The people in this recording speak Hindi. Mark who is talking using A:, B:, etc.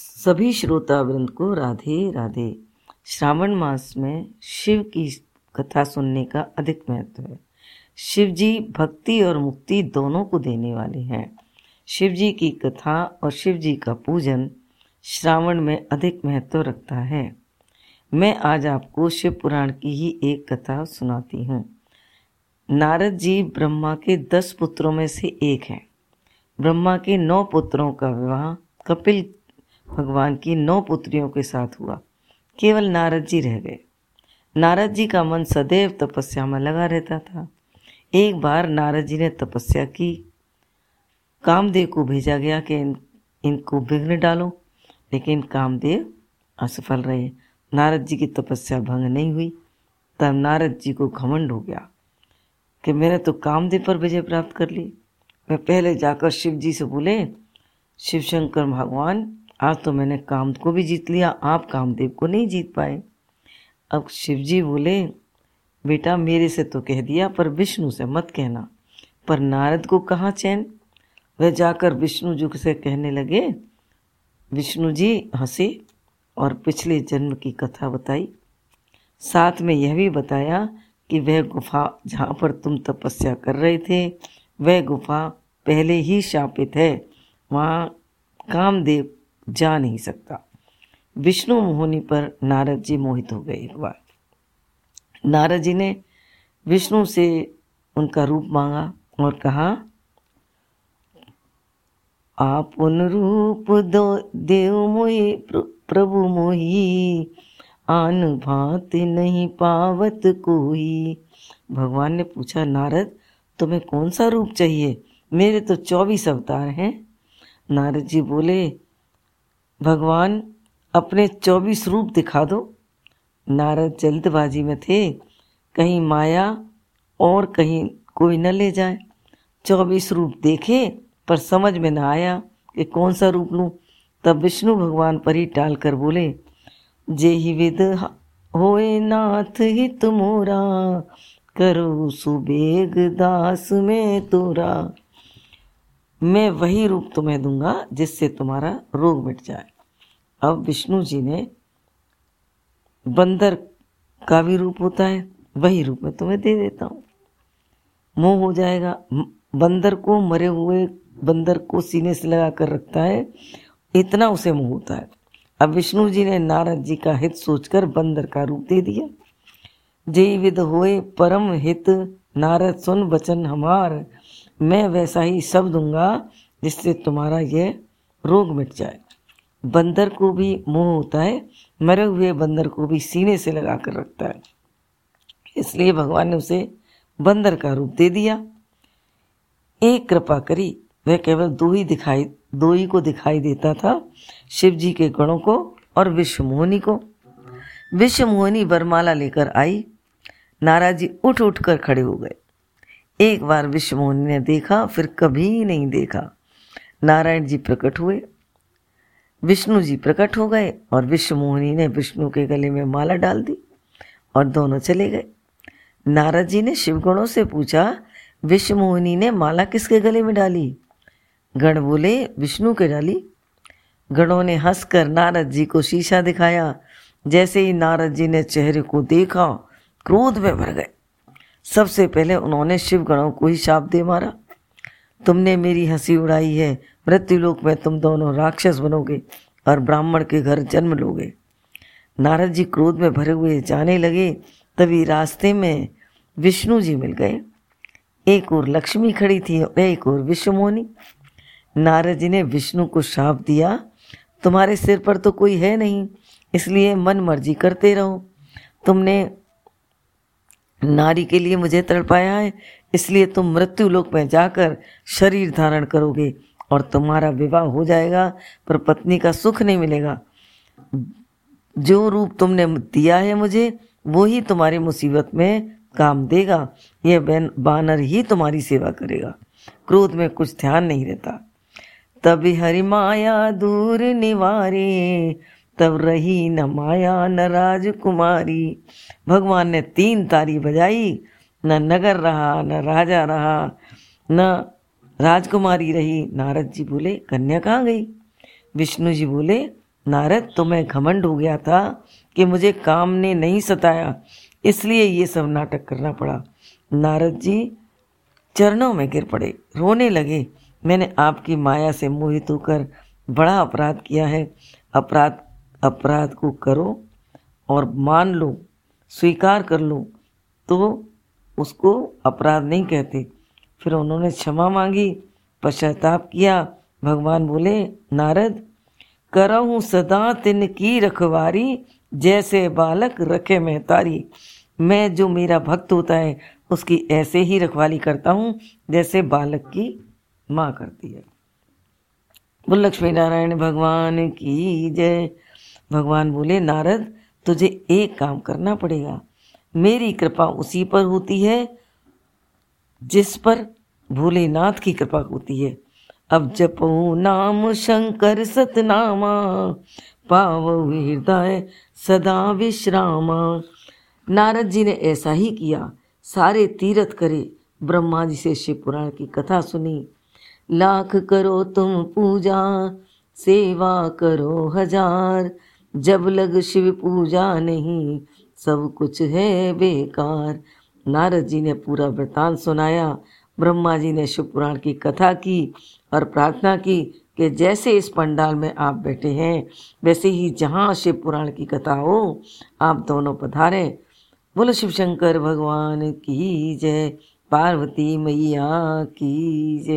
A: सभी श्रोता वृंद को राधे राधे। श्रावण मास में शिव की कथा सुनने का अधिक महत्व है। शिव जी भक्ति और मुक्ति दोनों को देने वाले हैं। शिव जी की कथा और शिव जी का पूजन श्रावण में अधिक महत्व रखता है। मैं आज आपको शिव पुराण की ही एक कथा सुनाती हूँ। नारद जी ब्रह्मा के दस पुत्रों में से एक हैं। ब्रह्मा के नौ पुत्रों का विवाह कपिल भगवान की नौ पुत्रियों के साथ हुआ। केवल नारद जी रह गए। नारद जी का मन सदैव तपस्या में लगा रहता था। एक बार नारद जी ने तपस्या की। कामदेव को भेजा गया कि इन, इनको विघ्न डालो लेकिन कामदेव असफल रहे। नारद जी की तपस्या भंग नहीं हुई। तब नारद जी को घमंड हो गया कि मैंने तो कामदेव पर विजय प्राप्त कर ली। मैं पहले जाकर शिव जी से बोले शिव शंकर भगवान आज तो मैंने काम को भी जीत लिया, आप कामदेव को नहीं जीत पाए। अब शिव जी बोले, बेटा, मेरे से तो कह दिया, पर विष्णु से मत कहना। पर नारद को कहाँ चैन? वह जाकर विष्णु जी से कहने लगे, विष्णु जी, हंसे और पिछले जन्म की कथा बताई। साथ में यह भी बताया कि वह गुफा जहाँ पर तुम तपस्या कर रहे थे, वह गुफा पहले ही शापित है। वहाँ कामदेव जा नहीं सकता। विष्णु मोहनी पर नारद जी मोहित हो गए एक बार नारद जी ने विष्णु से उनका रूप मांगा और कहा, आप उन रूप दो देव मोहि प्रभु मोही, आन भात नहीं पावत कोई भगवान ने पूछा, नारद, तुम्हें कौन सा रूप चाहिए? मेरे तो चौबीस अवतार हैं। नारद जी बोले भगवान, अपने चौबीस रूप दिखा दो। नारद जल्दबाजी में थे। कहीं माया और कहीं कोई न ले जाए। चौबीस रूप देखे, पर समझ में न आया कि कौन सा रूप लूँ। तब विष्णु भगवान पर ही टाल कर बोले, जे ही विद होए नाथ हित मोरा, करो सुबेग दास में तोरा। मैं वही रूप तुम्हें दूँगा जिससे तुम्हारा रोग मिट जाए। अब विष्णु जी ने बंदर का भी रूप होता है, वही रूप मैं तुम्हें दे देता हूँ। मोह हो जाएगा। बंदर को मरे हुए बंदर को सीने से लगा कर रखता है, इतना उसे मोह होता है। अब विष्णु जी ने नारद जी का हित सोचकर बंदर का रूप दे दिया। जय विद होए परम हित, नारद सुन वचन हमार मैं वैसा ही सब दूँगा जिससे तुम्हारा यह रोग मिट जाए। बंदर को भी मोह होता है, मरे हुए बंदर को भी सीने से लगा कर रखता है। इसलिए भगवान ने उसे बंदर का रूप दे दिया। एक कृपा करी, वह केवल दो ही दिखाई, दो ही को दिखाई देता था, शिव जी के गणों को और विश्व मोहनी को। विश्व मोहनी बरमाला लेकर आई। नाराज़ उठ उठ कर खड़े हो गए। एक बार विश्व मोहनी ने देखा, फिर कभी नहीं देखा। नारायण जी प्रकट हुए। विष्णु जी प्रकट हो गए और विश्व मोहनी ने विष्णु के गले में माला डाल दी और दोनों चले गए। नारद जी ने शिवगणों से पूछा, विश्व मोहिनी ने माला किसके गले में डाली? गण बोले, विष्णु के डाली। गणों ने हंसकर नारद जी को शीशा दिखाया। जैसे ही नारद जी ने चेहरे को देखा, क्रोध में भर गए। सबसे पहले उन्होंने शिव गणों को ही शाप दे मारा। तुमने मेरी हँसी उड़ाई है, मृत्युलोक में तुम दोनों राक्षस बनोगे और ब्राह्मण के घर जन्म लोगे। नारद जी क्रोध में भरे हुए जाने लगे, तभी रास्ते में विष्णु जी मिल गए। एक और लक्ष्मी खड़ी थी और एक और विश्वमोनी। नारद जी ने विष्णु को शाप दिया, तुम्हारे सिर पर तो कोई है नहीं, इसलिए मन मर्ज़ी करते रहो। तुमने नारी के लिए मुझे तड़पाया है, इसलिए तुम मृत्यु लोक में जाकर शरीर धारण करोगे और तुम्हारा विवाह हो जाएगा, पर पत्नी का सुख नहीं मिलेगा। जो रूप तुमने दिया है मुझे, वो ही तुम्हारी मुसीबत में काम देगा, यह बानर ही तुम्हारी सेवा करेगा। क्रोध में कुछ ध्यान नहीं रहता। तभी हरि माया दूर निवारे तब रही न माया, न राजकुमारी। भगवान ने तीन तारी बजाई, न नगर रहा, न राजा रहा, न राजकुमारी रही। नारद जी बोले, कन्या कहाँ गई? विष्णु जी बोले, नारद, तुम्हें घमंड हो गया था कि मुझे काम ने नहीं सताया, इसलिए ये सब नाटक करना पड़ा। नारद जी चरणों में गिर पड़े, रोने लगे। मैंने आपकी माया से मोहित होकर बड़ा अपराध किया है। अपराध अपराध को करो और मान लो, स्वीकार कर लो तो उसको अपराध नहीं कहते। फिर उन्होंने क्षमा मांगी, पश्चाताप किया। भगवान बोले, नारद, करहूँ सदा तिन की रखवारी, जैसे बालक रखे महतारी मैं जो मेरा भक्त होता है, उसकी ऐसे ही रखवाली करता हूँ, जैसे बालक की माँ करती है। बोल लक्ष्मी नारायण, भगवान की जय। भगवान बोले, नारद, तुझे एक काम करना पड़ेगा। मेरी कृपा उसी पर होती है जिस पर भोलेनाथ की कृपा होती है। अब जपो नाम शंकर सतनामा, पाव हृदय सदा विश्रामा। नारद जी ने ऐसा ही किया। सारे तीर्थ करे, ब्रह्मा जी से शिव पुराण की कथा सुनी। लाख करो तुम पूजा, सेवा करो हज़ार। जब लग शिव पूजा नहीं, सब कुछ है बेकार। नारद जी ने पूरा वृतांत सुनाया, ब्रह्मा जी ने शिव पुराण की कथा की और प्रार्थना की कि जैसे इस पंडाल में आप बैठे हैं, वैसे ही जहाँ शिव पुराण की कथा हो, आप दोनों पधारें। बोलो शिव शंकर, भगवान की जय, पार्वती मैया की जय।